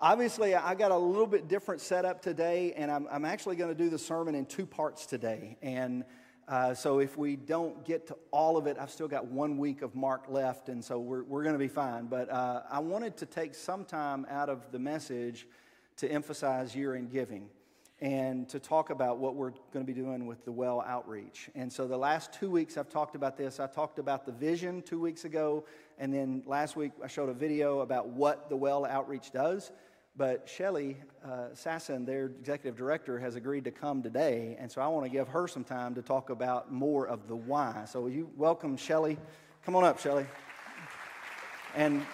obviously, I got a little bit different setup today, and I'm, I'm actually going to do the sermon in two parts today. And uh, so if we don't get to all of it, I've still got one week of Mark left, and so we're, we're going to be fine. But uh, I wanted to take some time out of the message to emphasize year in giving and to talk about what we're going to be doing with the well outreach. And so the last two weeks I've talked about this. I talked about the vision two weeks ago, and then last week I showed a video about what the well outreach does. But Shelly uh, Sasson, their executive director, has agreed to come today, and so I want to give her some time to talk about more of the why. So, you welcome Shelly. Come on up, Shelly. And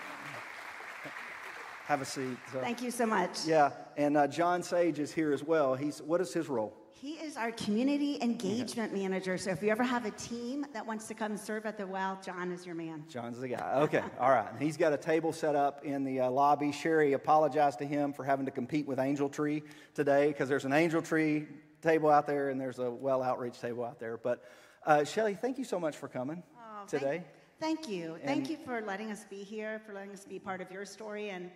have a seat. So, Thank you so much. Yeah, and uh, John Sage is here as well. He's what is his role? He is our community engagement yeah. manager. So if you ever have a team that wants to come serve at the well, John is your man. John's the guy. Okay, all right. He's got a table set up in the uh, lobby. Sherry apologized to him for having to compete with Angel Tree today because there's an Angel Tree table out there and there's a well outreach table out there. But uh, Shelly, thank you so much for coming oh, today. Thank, thank you. And thank you for letting us be here, for letting us be part of your story and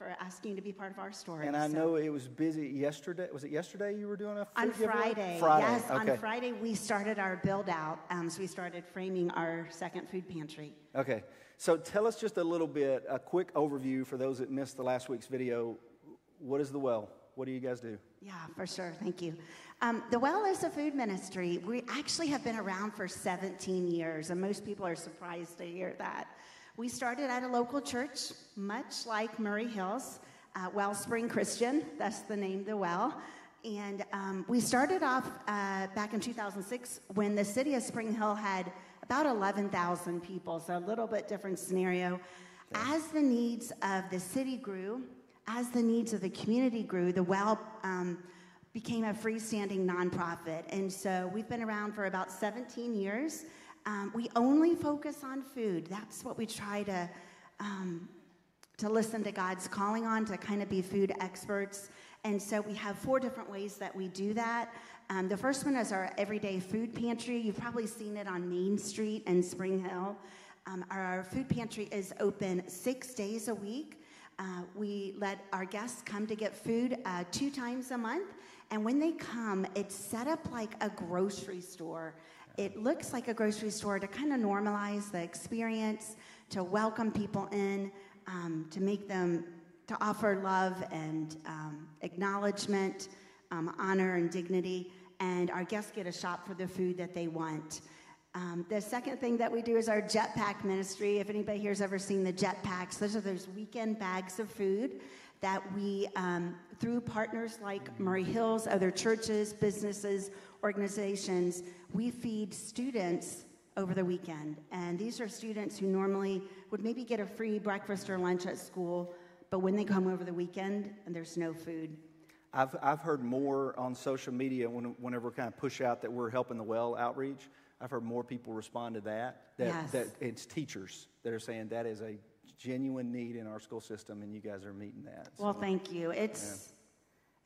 for asking to be part of our story. And I so. know it was busy yesterday. Was it yesterday you were doing a on Friday? Friday. Yes, okay. on Friday we started our build out. Um, so we started framing our second food pantry. Okay, so tell us just a little bit, a quick overview for those that missed the last week's video. What is the well? What do you guys do? Yeah, for sure. Thank you. Um, the Well is a food ministry. We actually have been around for 17 years, and most people are surprised to hear that. We started at a local church, much like Maury Hills, uh, Wellspring Christian. That's the name, the well. And um, we started off uh, back in 2006 when the city of Spring Hill had about 11,000 people, so a little bit different scenario. As the needs of the city grew, as the needs of the community grew, the well um, became a freestanding nonprofit. And so we've been around for about 17 years. Um, we only focus on food. That's what we try to um, to listen to God's calling on to kind of be food experts. And so we have four different ways that we do that. Um, the first one is our everyday food pantry. You've probably seen it on Main Street in Spring Hill. Um, our food pantry is open six days a week. Uh, we let our guests come to get food uh, two times a month. And when they come, it's set up like a grocery store. It looks like a grocery store to kind of normalize the experience, to welcome people in, um, to make them, to offer love and um, acknowledgement, um, honor and dignity. And our guests get a shop for the food that they want. Um, the second thing that we do is our jetpack ministry. If anybody here has ever seen the jetpacks, those are those weekend bags of food that we, um, through partners like Maury Hills, other churches, businesses, organizations, we feed students over the weekend. And these are students who normally would maybe get a free breakfast or lunch at school, but when they come over the weekend and there's no food. I've, I've heard more on social media when, whenever we kind of push out that we're helping the well outreach. I've heard more people respond to that. That, yes. that it's teachers that are saying that is a genuine need in our school system, and you guys are meeting that. So, well, thank you. It's yeah.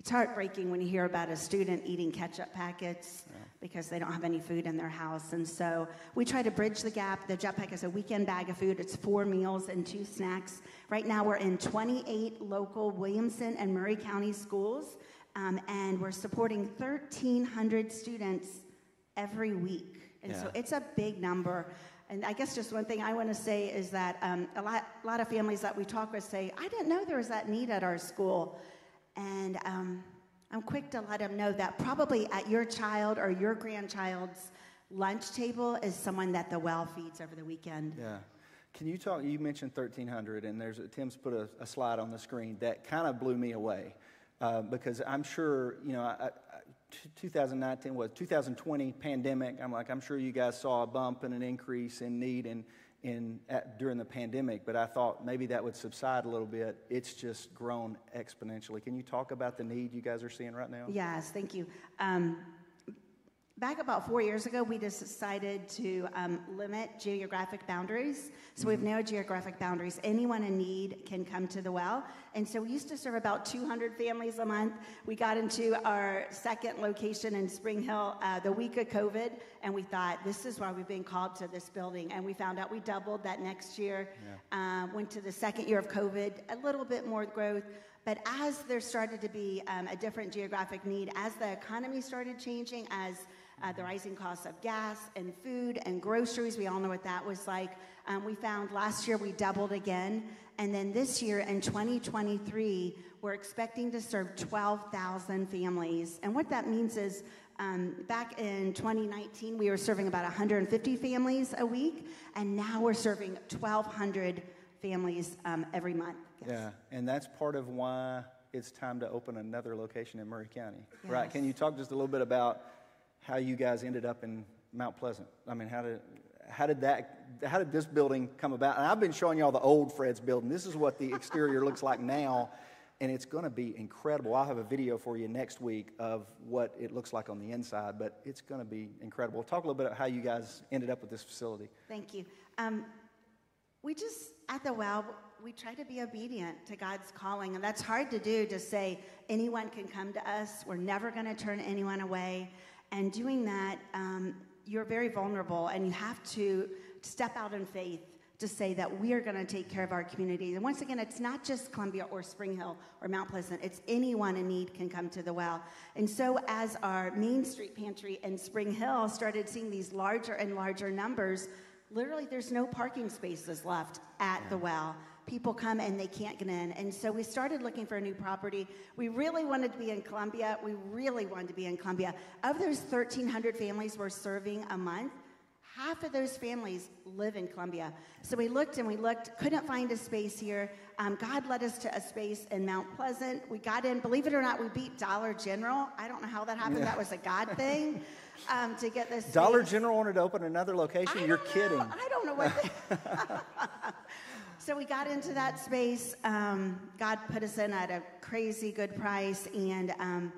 It's heartbreaking when you hear about a student eating ketchup packets yeah. because they don't have any food in their house. And so we try to bridge the gap. The Jetpack is a weekend bag of food. It's four meals and two snacks. Right now we're in 28 local Williamson and Maury County schools, um, and we're supporting 1,300 students every week. And yeah. so it's a big number. And I guess just one thing I want to say is that um, a, lot, a lot of families that we talk with say, I didn't know there was that need at our school. And um, I'm quick to let them know that probably at your child or your grandchild's lunch table is someone that the well feeds over the weekend. Yeah. Can you talk? You mentioned 1,300, and there's Tim's put a, a slide on the screen that kind of blew me away uh, because I'm sure you know. I, I, 2019 was 2020 pandemic. I'm like I'm sure you guys saw a bump and an increase in need and in, at, during the pandemic, but I thought maybe that would subside a little bit. It's just grown exponentially. Can you talk about the need you guys are seeing right now? Yes, thank you. Um, back about four years ago, we decided to um, limit geographic boundaries. So we have mm-hmm. no geographic boundaries. Anyone in need can come to the well. And so we used to serve about 200 families a month. We got into our second location in Spring Hill uh, the week of COVID, and we thought, this is why we've been called to this building. And we found out we doubled that next year. Yeah. Uh, went to the second year of COVID, a little bit more growth. But as there started to be um, a different geographic need, as the economy started changing, as uh, the rising costs of gas and food and groceries, we all know what that was like. Um, we found last year we doubled again. And then this year in 2023, we're expecting to serve 12,000 families. And what that means is um, back in 2019, we were serving about 150 families a week, and now we're serving 1,200 families um, every month. Yes. Yeah, and that's part of why it's time to open another location in Maury County, yes. right? Can you talk just a little bit about how you guys ended up in Mount Pleasant? I mean, how did how did that how did this building come about? And I've been showing y'all the old Fred's building. This is what the exterior looks like now, and it's going to be incredible. I'll have a video for you next week of what it looks like on the inside, but it's going to be incredible. Talk a little bit about how you guys ended up with this facility. Thank you. Um, we just at the well we try to be obedient to God's calling, and that's hard to do. To say anyone can come to us, we're never going to turn anyone away, and doing that. Um, you're very vulnerable and you have to step out in faith to say that we are going to take care of our community. And once again, it's not just Columbia or Spring Hill or Mount Pleasant, it's anyone in need can come to the well. And so, as our Main Street Pantry in Spring Hill started seeing these larger and larger numbers, literally there's no parking spaces left at the well people come and they can't get in. And so we started looking for a new property. We really wanted to be in Columbia. We really wanted to be in Columbia. Of those 1,300 families we're serving a month, half of those families live in Columbia. So we looked and we looked, couldn't find a space here. Um, God led us to a space in Mount Pleasant. We got in, believe it or not, we beat Dollar General. I don't know how that happened. Yeah. That was a God thing. Um, to get this. Dollar space. General wanted to open another location. You're kidding. I don't know what. So we got into that space. Um, God put us in at a crazy good price, and um,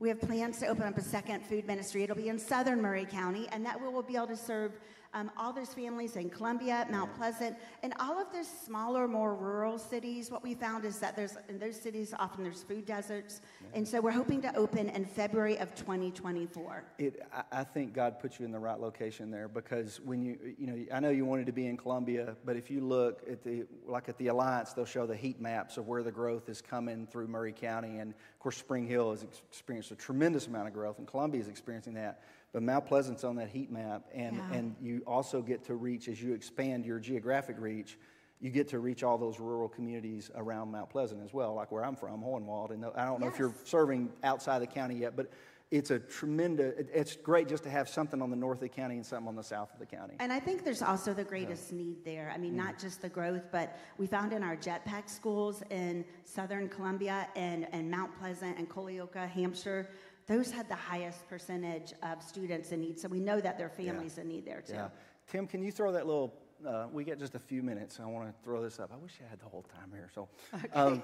we have plans to open up a second food ministry. It'll be in southern Maury County, and that we will be able to serve um, all those families in Columbia, Mount Pleasant, and all of those smaller, more rural cities. What we found is that there's in those cities often there's food deserts, yeah. and so we're hoping to open in February of 2024. It, I, I think God put you in the right location there because when you, you know, I know you wanted to be in Columbia, but if you look at the, like at the Alliance, they'll show the heat maps of where the growth is coming through Maury County, and of course Spring Hill has experienced a tremendous amount of growth, and Columbia is experiencing that. But Mount Pleasant's on that heat map, and, yeah. and you also get to reach, as you expand your geographic reach, you get to reach all those rural communities around Mount Pleasant as well, like where I'm from, Hohenwald. And I don't know yes. if you're serving outside the county yet, but it's a tremendous, it's great just to have something on the north of the county and something on the south of the county. And I think there's also the greatest need there. I mean, mm. not just the growth, but we found in our jetpack schools in southern Columbia and, and Mount Pleasant and Culleoka, Hampshire, those had the highest percentage of students in need. So we know that there are families yeah. in need there too. Yeah. Tim, can you throw that little? Uh, we get just a few minutes. I want to throw this up. I wish I had the whole time here. So, okay. um,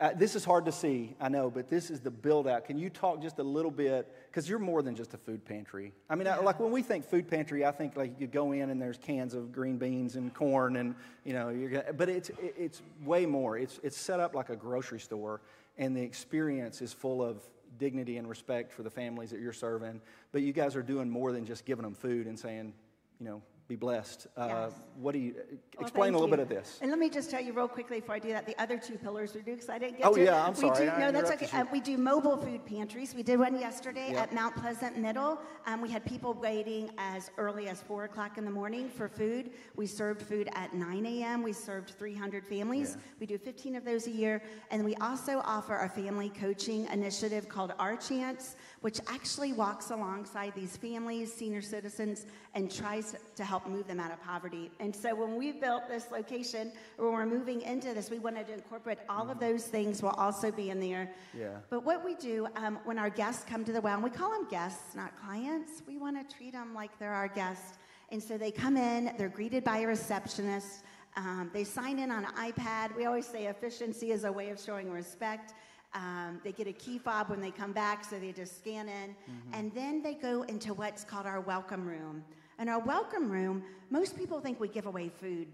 uh, this is hard to see, I know, but this is the build out. Can you talk just a little bit? Because you're more than just a food pantry. I mean, yeah. I, like when we think food pantry, I think like you go in and there's cans of green beans and corn, and you know, you're, but it's it's way more. It's it's set up like a grocery store, and the experience is full of dignity and respect for the families that you're serving. But you guys are doing more than just giving them food and saying, you know, be blessed. Uh, yes. What do you well, explain a little you. bit of this? And let me just tell you real quickly before I do that, the other two pillars we do because I didn't get oh, to. Oh yeah, I'm we sorry. Do, no, that's okay. Uh, we do mobile food pantries. We did one yesterday yep. at Mount Pleasant Middle. Um, we had people waiting as early as four o'clock in the morning for food. We served food at 9 a.m. We served 300 families. Yeah. We do 15 of those a year, and we also offer a family coaching initiative called Our Chance, which actually walks alongside these families, senior citizens, and tries to help move them out of poverty. And so when we built this location, when we're moving into this, we wanted to incorporate all of those things will also be in there. Yeah. But what we do um, when our guests come to the well, and we call them guests, not clients, we want to treat them like they're our guests. And so they come in, they're greeted by a receptionist. Um, they sign in on an iPad. We always say efficiency is a way of showing respect. Um, they get a key fob when they come back, so they just scan in. Mm-hmm. And then they go into what's called our welcome room. In our welcome room, most people think we give away food.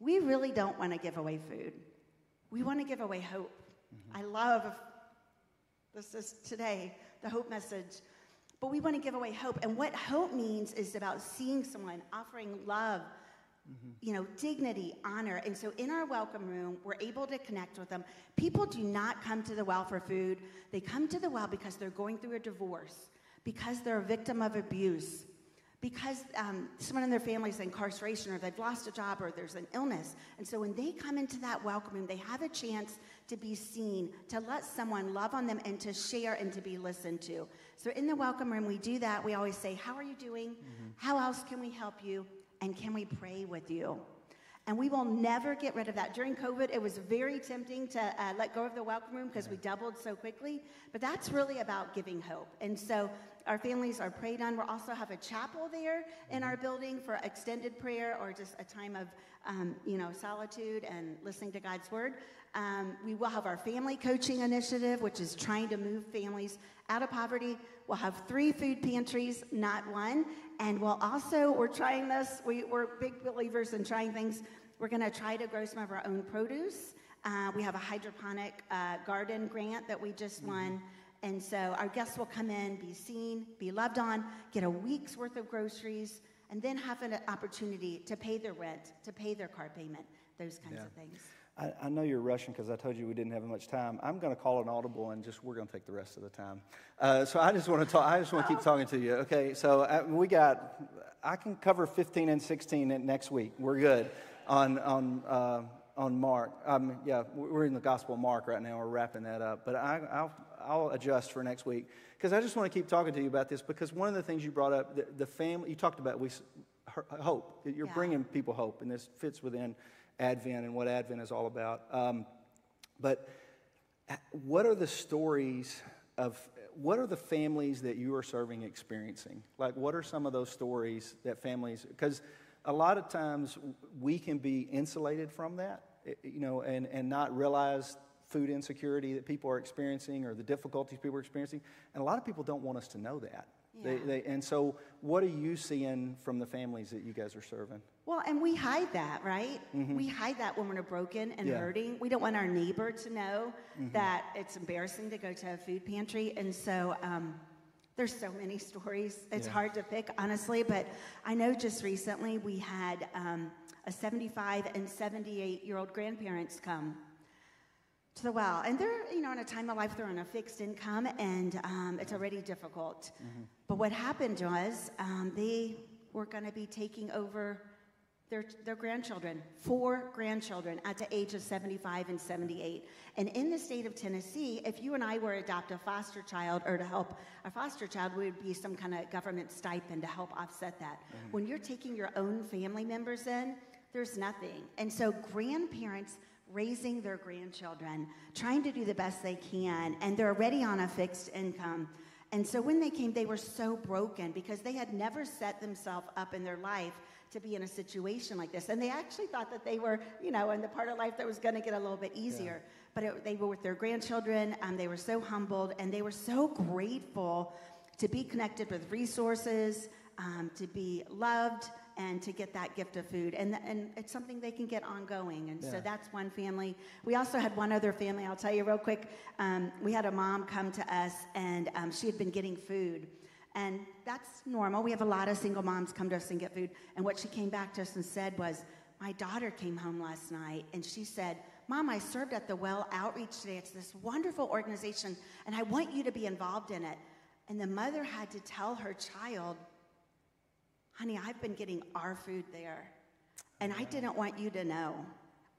We really don't want to give away food. We want to give away hope. Mm-hmm. I love this is today, the hope message. But we want to give away hope. And what hope means is about seeing someone, offering love, you know, dignity, honor. And so in our welcome room, we're able to connect with them. People do not come to the well for food, they come to the well because they're going through a divorce, because they're a victim of abuse. Because um, someone in their family is incarceration, or they've lost a job, or there's an illness. And so when they come into that welcome room, they have a chance to be seen, to let someone love on them, and to share and to be listened to. So in the welcome room, we do that. We always say, How are you doing? Mm-hmm. How else can we help you? And can we pray with you? And we will never get rid of that. During COVID, it was very tempting to uh, let go of the welcome room because we doubled so quickly. But that's really about giving hope. And so our families are prayed on. We also have a chapel there in our building for extended prayer or just a time of, um, you know, solitude and listening to God's word. Um, we will have our family coaching initiative, which is trying to move families out of poverty. We'll have three food pantries, not one. And we'll also, we're trying this, we, we're big believers in trying things. We're going to try to grow some of our own produce. Uh, we have a hydroponic uh, garden grant that we just mm-hmm. won. And so our guests will come in, be seen, be loved on, get a week's worth of groceries, and then have an opportunity to pay their rent, to pay their car payment, those kinds yeah. of things. I, I know you're rushing because I told you we didn't have much time. I'm going to call an audible and just we're going to take the rest of the time. Uh, so I just want to talk. I just want to keep talking to you. Okay. So uh, we got. I can cover 15 and 16 next week. We're good on on uh, on Mark. Um, yeah, we're in the Gospel of Mark right now. We're wrapping that up. But I, I'll I'll adjust for next week because I just want to keep talking to you about this because one of the things you brought up, the, the family you talked about, we hope. You're yeah. bringing people hope, and this fits within Advent and what Advent is all about. Um, but what are the stories of what are the families that you are serving experiencing? Like, what are some of those stories that families, because a lot of times we can be insulated from that, eh, you know, and, and not realize food insecurity that people are experiencing or the difficulties people are experiencing. And a lot of people don't want us to know that. Yeah. They, they, and so, what are you seeing from the families that you guys are serving? Well, and we hide that, right? Mm-hmm. We hide that when we're broken and yeah. hurting. We don't want our neighbor to know mm-hmm. that it's embarrassing to go to a food pantry. And so um, there's so many stories. It's yeah. hard to pick, honestly. But I know just recently we had um, a 75 and 78 year old grandparents come to the well. And they're, you know, in a time of life, they're on a fixed income and um, it's already difficult. Mm-hmm. But what happened was um, they were going to be taking over their, their grandchildren, four grandchildren at the age of 75 and 78. And in the state of Tennessee, if you and I were to adopt a foster child or to help a foster child, would be some kind of government stipend to help offset that. Mm-hmm. When you're taking your own family members in, there's nothing. And so grandparents raising their grandchildren, trying to do the best they can, and they're already on a fixed income. And so when they came, they were so broken because they had never set themselves up in their life to be in a situation like this. And they actually thought that they were, you know, in the part of life that was going to get a little bit easier. Yeah. But it, they were with their grandchildren, and they were so humbled, and they were so grateful to be connected with resources, um, to be loved, and to get that gift of food. And, and it's something they can get ongoing. And yeah. so that's one family. We also had one other family, I'll tell you real quick. Um, we had a mom come to us, and um, she had been getting food. And that's normal. We have a lot of single moms come to us and get food. And what she came back to us and said was, My daughter came home last night and she said, Mom, I served at the Well Outreach today. It's this wonderful organization, and I want you to be involved in it. And the mother had to tell her child, Honey, I've been getting our food there, and I didn't want you to know.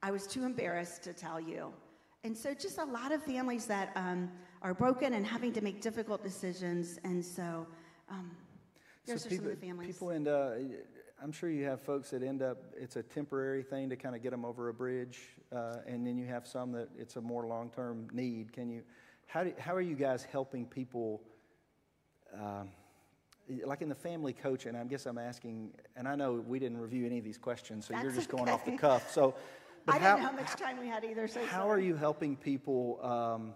I was too embarrassed to tell you. And so, just a lot of families that um, are broken and having to make difficult decisions. And so, um, those so are people, some of the families. People end up, I'm sure you have folks that end up, it's a temporary thing to kind of get them over a bridge, uh, and then you have some that it's a more long term need. Can you, how, do, how are you guys helping people? Um, like in the family coaching, I guess I'm asking, and I know we didn't review any of these questions, so That's you're just okay. going off the cuff. So, I how, didn't know how much time we had either. So how sorry. are you helping people um,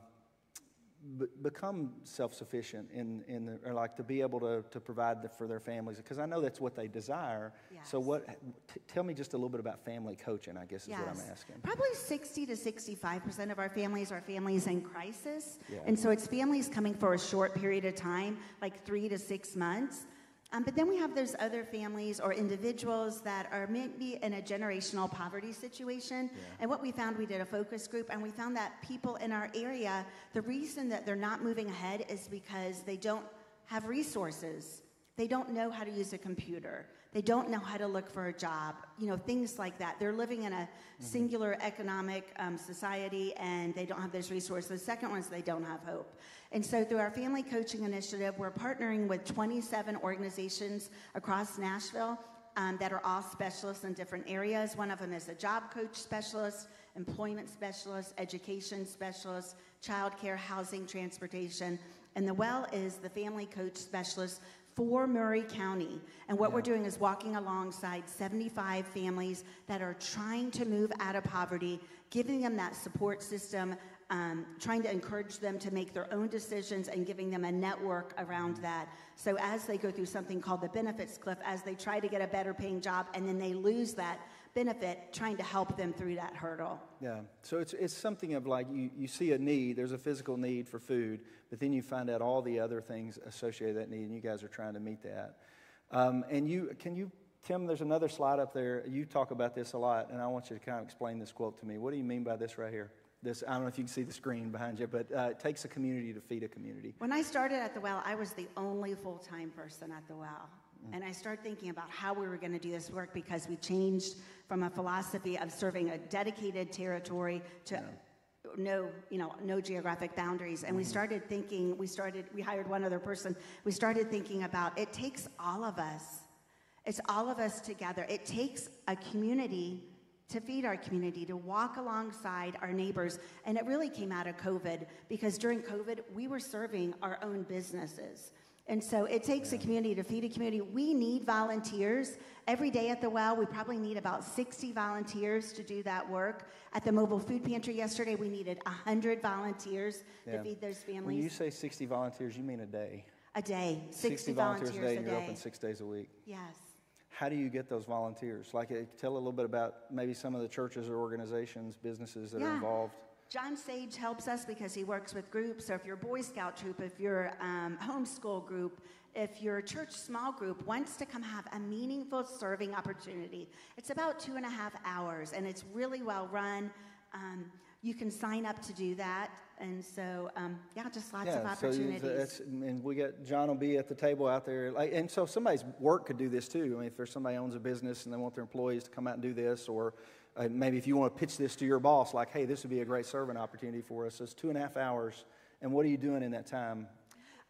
b- become self-sufficient in, in the, or like to be able to, to provide the, for their families because i know that's what they desire yes. so what t- tell me just a little bit about family coaching i guess is yes. what i'm asking probably 60 to 65 percent of our families are families in crisis yeah. and so it's families coming for a short period of time like three to six months Um, but then we have those other families or individuals that are maybe in a generational poverty situation. Yeah. And what we found, we did a focus group, and we found that people in our area, the reason that they're not moving ahead is because they don't have resources. They don't know how to use a computer. They don't know how to look for a job. You know, things like that. They're living in a singular economic um, society, and they don't have those resources. The second one is they don't have hope. And so, through our family coaching initiative, we're partnering with 27 organizations across Nashville um, that are all specialists in different areas. One of them is a job coach specialist, employment specialist, education specialist, childcare, housing, transportation. And the well is the family coach specialist for Maury County. And what we're doing is walking alongside 75 families that are trying to move out of poverty, giving them that support system, um, trying to encourage them to make their own decisions and giving them a network around that. So as they go through something called the benefits cliff, as they try to get a better paying job and then they lose that benefit, trying to help them through that hurdle. Yeah. So it's, it's something of like you, you see a need, there's a physical need for food, but then you find out all the other things associated with that need, and you guys are trying to meet that. Um, and you, can you, Tim, there's another slide up there. You talk about this a lot, and I want you to kind of explain this quote to me. What do you mean by this right here? This, I don't know if you can see the screen behind you, but uh, it takes a community to feed a community. When I started at the well, I was the only full time person at the well. Mm. And I started thinking about how we were going to do this work because we changed from a philosophy of serving a dedicated territory to no, you know, no geographic boundaries. And we mm. started thinking, we started, we hired one other person. We started thinking about it takes all of us. It's all of us together. It takes a community to feed our community, to walk alongside our neighbors. And it really came out of COVID because during COVID, we were serving our own businesses. And so it takes a community to feed a community. We need volunteers. Every day at the well, we probably need about 60 volunteers to do that work. At the mobile food pantry yesterday, we needed 100 volunteers Yeah. to feed those families. When you say 60 volunteers, you mean a day. a day. 60, volunteers, volunteers, a day, a and you're day. open six days a week. Yes. How do you get those volunteers? Like, uh, tell a little bit about maybe some of the churches or organizations, businesses that are involved. John Sage helps us because he works with groups. So if you're a Boy Scout troop, if you're um, homeschool group, if your church small group wants to come have a meaningful serving opportunity, it's about two and a half hours and it's really well run. Um, you can sign up to do that. And so, um, yeah, just lots of so you- opportunities. and we got John will be at the table out there. Like, and so somebody's work could do this too. I mean, if there's somebody owns a business and they want their employees to come out and do this, or uh, maybe if you want to pitch this to your boss, like, hey, this would be a great serving opportunity for us. It's two and a half hours. And what are you doing in that time?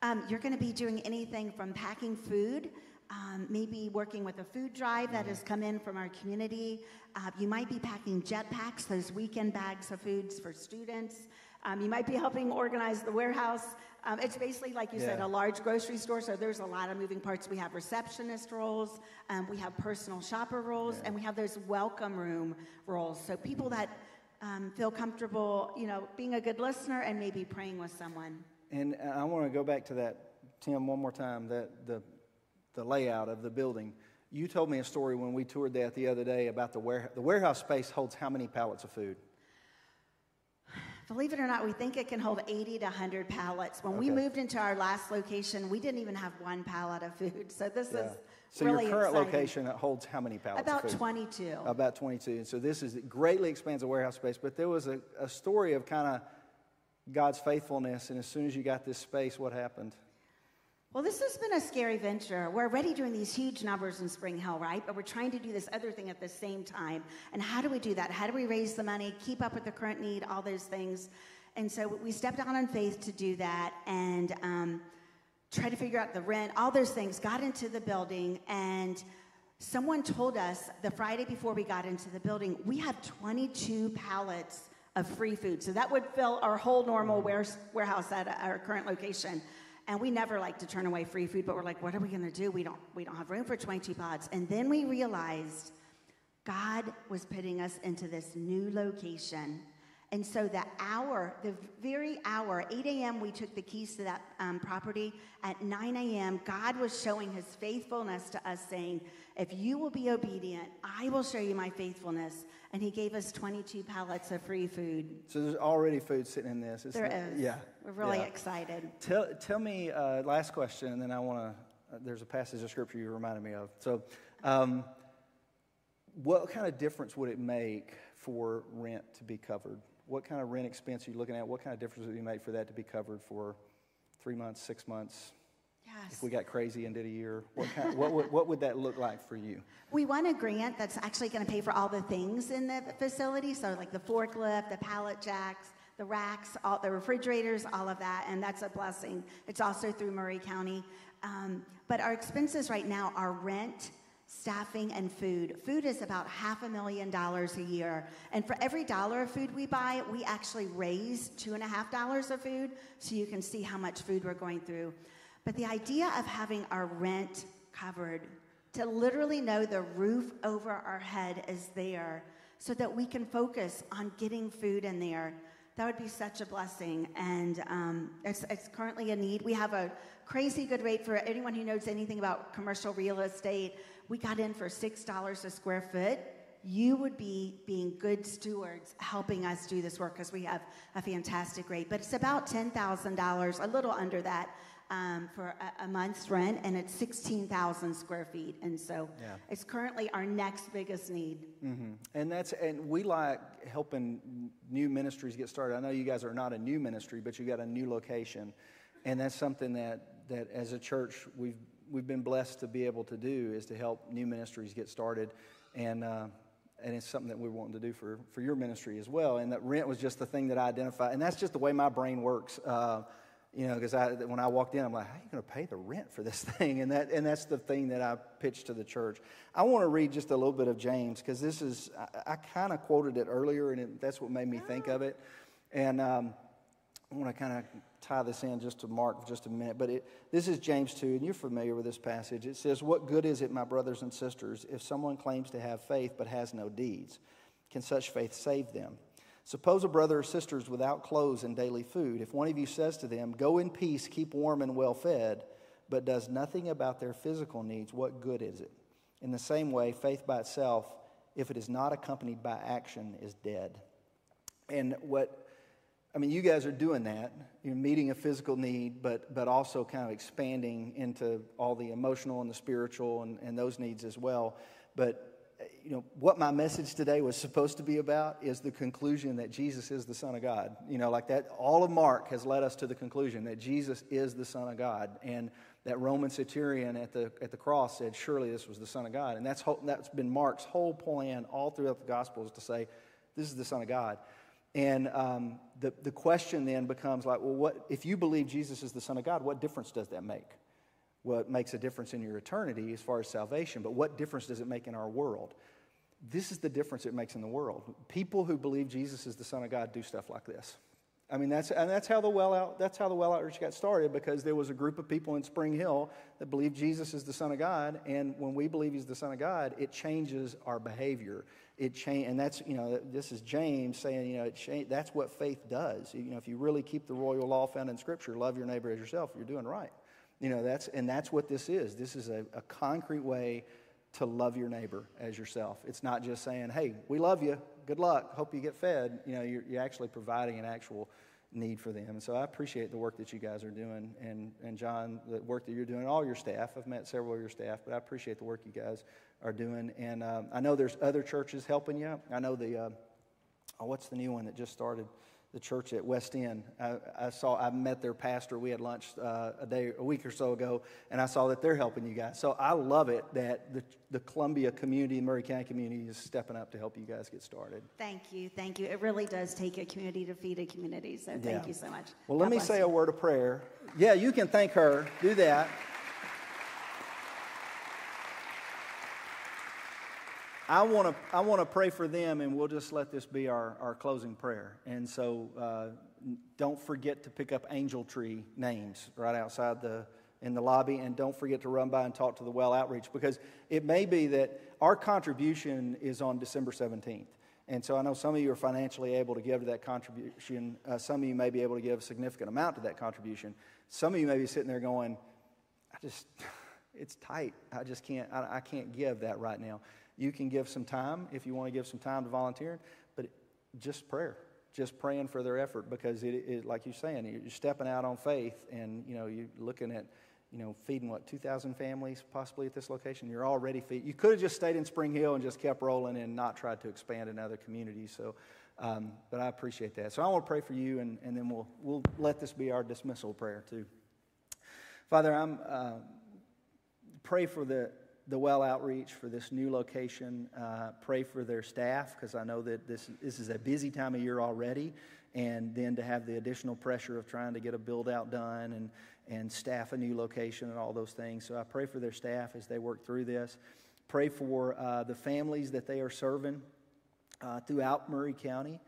Um, you're going to be doing anything from packing food, um, maybe working with a food drive that has come in from our community. Uh, you might be packing jetpacks, those weekend bags of foods for students. Um, you might be helping organize the warehouse. Um, it's basically, like you said, a large grocery store, so there's a lot of moving parts. We have receptionist roles, um, we have personal shopper roles, and we have those welcome room roles. So people that um, feel comfortable, you know, being a good listener and maybe praying with someone. And I want to go back to that, Tim, one more time, that the, the layout of the building. You told me a story when we toured that the other day about the warehouse. The warehouse space holds how many pallets of food? Believe it or not, we think it can hold 80 to 100 pallets. When we moved into our last location, we didn't even have one pallet of food. So this Yeah. is So really your current exciting. location holds how many pallets About of food? 22. About 22. And so this is it greatly expands the warehouse space. But there was a, a story of kind of God's faithfulness. And as soon as you got this space, what happened? Well, this has been a scary venture. We're already doing these huge numbers in Spring Hill, right? But we're trying to do this other thing at the same time. And how do we do that? How do we raise the money, keep up with the current need, all those things? And so we stepped out on faith to do that and um, try to figure out the rent, all those things. Got into the building and someone told us the Friday before we got into the building, we have 22 pallets of free food. So that would fill our whole normal warehouse at our current location. And we never like to turn away free food, but we're like, what are we going to do? We don't, we don't have room for 22 pods. And then we realized God was putting us into this new location. And so the hour, the very hour, 8 a.m., we took the keys to that um, property. At 9 a.m., God was showing his faithfulness to us, saying, If you will be obedient, I will show you my faithfulness. And he gave us 22 pallets of free food. So there's already food sitting in this. It's There not- is. Yeah. We're really yeah. excited. Tell, tell me, uh, last question, and then I want to. there's a passage of scripture you reminded me of. So, um, what kind of difference would it make for rent to be covered? What kind of rent expense are you looking at? What kind of difference would it make for that to be covered for three months, six months? Yes. If we got crazy and did a year, what, kind, what, would, what would that look like for you? We won a grant that's actually going to pay for all the things in the facility. So, like the forklift, the pallet jacks, the racks, all, the refrigerators, all of that. And that's a blessing. It's also through Maury County. Um, but our expenses right now are rent, staffing, and food. Food is about half a million dollars a year. And for every dollar of food we buy, we actually raise two and a half dollars of food. So you can see how much food we're going through. But the idea of having our rent covered, to literally know the roof over our head is there so that we can focus on getting food in there, that would be such a blessing. And um, it's, it's currently a need. We have a crazy good rate for anyone who knows anything about commercial real estate. We got in for $6 a square foot you would be being good stewards helping us do this work because we have a fantastic rate. But it's about $10,000, a little under that, um, for a, a, month's rent, and it's 16,000 square feet. And so yeah. it's currently our next biggest need. Mm-hmm. And that's and we like helping new ministries get started. I know you guys are not a new ministry, but you got a new location, and that's something that that as a church we've we've been blessed to be able to do is to help new ministries get started, and. Uh, and it's something that we're wanting to do for, for your ministry as well. And that rent was just the thing that I identified. And that's just the way my brain works. Uh, you know, because I, when I walked in, I'm like, how are you going to pay the rent for this thing? And, that, and that's the thing that I pitched to the church. I want to read just a little bit of James because this is, I, I kind of quoted it earlier, and it, that's what made me think of it. And um, I want to kind of tie this in just to Mark just a minute. But it, this is James 2, and you're familiar with this passage. It says, What good is it, my brothers and sisters, if someone claims to have faith but has no deeds? Can such faith save them? Suppose a brother or sister is without clothes and daily food. If one of you says to them, Go in peace, keep warm and well fed, but does nothing about their physical needs, what good is it? In the same way, faith by itself, if it is not accompanied by action, is dead. And what, I mean, you guys are doing that. You're meeting a physical need, but, but also kind of expanding into all the emotional and the spiritual and, and those needs as well. But you know, what my message today was supposed to be about is the conclusion that Jesus is the Son of God. You know, like that, all of Mark has led us to the conclusion that Jesus is the Son of God. And that Roman centurion at the, at the cross said, Surely this was the Son of God. And that's, that's been Mark's whole plan all throughout the Gospels to say, This is the Son of God. And um, the, the question then becomes like, well, what, if you believe Jesus is the Son of God, what difference does that make? what makes a difference in your eternity as far as salvation, but what difference does it make in our world? This is the difference it makes in the world. People who believe Jesus is the Son of God do stuff like this. I mean, that's, and that's how the well out, that's how the well outreach got started because there was a group of people in Spring Hill that believed Jesus is the Son of God, and when we believe He's the Son of God, it changes our behavior. It and that's you know this is James saying you know it that's what faith does. You know, if you really keep the royal law found in Scripture, love your neighbor as yourself, you're doing right. You know, that's, and that's what this is. This is a, a concrete way to love your neighbor as yourself. It's not just saying, hey, we love you, good luck, hope you get fed. You know, you're, you're actually providing an actual need for them. And so I appreciate the work that you guys are doing. And, and John, the work that you're doing, all your staff. I've met several of your staff, but I appreciate the work you guys are doing. And um, I know there's other churches helping you. I know the, uh, oh, what's the new one that just started? the church at West End. I, I, saw, I met their pastor. We had lunch uh, a day, a week or so ago, and I saw that they're helping you guys. So I love it that the, the Columbia community, Maury County community, is stepping up to help you guys get started. Thank you, thank you. It really does take a community to feed a community. So thank yeah. you so much. Well, God let me say you. a word of prayer. Yeah, you can thank her. Do that. I want to I want to pray for them, and we'll just let this be our, our closing prayer. And so, uh, don't forget to pick up angel tree names right outside the in the lobby, and don't forget to run by and talk to the well outreach because it may be that our contribution is on December seventeenth. And so I know some of you are financially able to give to that contribution. Uh, some of you may be able to give a significant amount to that contribution. Some of you may be sitting there going, "I just, it's tight. I just can't. I, I can't give that right now." You can give some time if you want to give some time to volunteering, but just prayer, just praying for their effort because it, it like you're saying, you're stepping out on faith and, you know, you're looking at, you know, feeding what, 2,000 families possibly at this location? You're already feeding. You could have just stayed in Spring Hill and just kept rolling and not tried to expand in other communities. So, um, but I appreciate that. So I want to pray for you, and, and then we'll, we'll let this be our dismissal prayer, too. Father, I'm uh, pray for the, the well outreach for this new location. Uh, pray for their staff because I know that this, this is a busy time of year already. And then to have the additional pressure of trying to get a build out done and, and staff a new location and all those things. So I pray for their staff as they work through this. Pray for uh, the families that they are serving uh, throughout Maury County.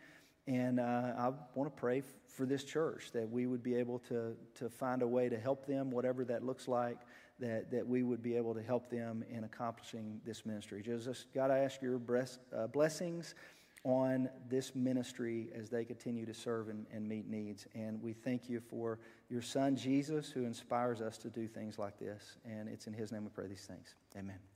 And uh, I want to pray f- for this church that we would be able to, to find a way to help them, whatever that looks like, that, that we would be able to help them in accomplishing this ministry. Jesus, God, I ask your breast, uh, blessings on this ministry as they continue to serve and, and meet needs. And we thank you for your son, Jesus, who inspires us to do things like this. And it's in his name we pray these things. Amen.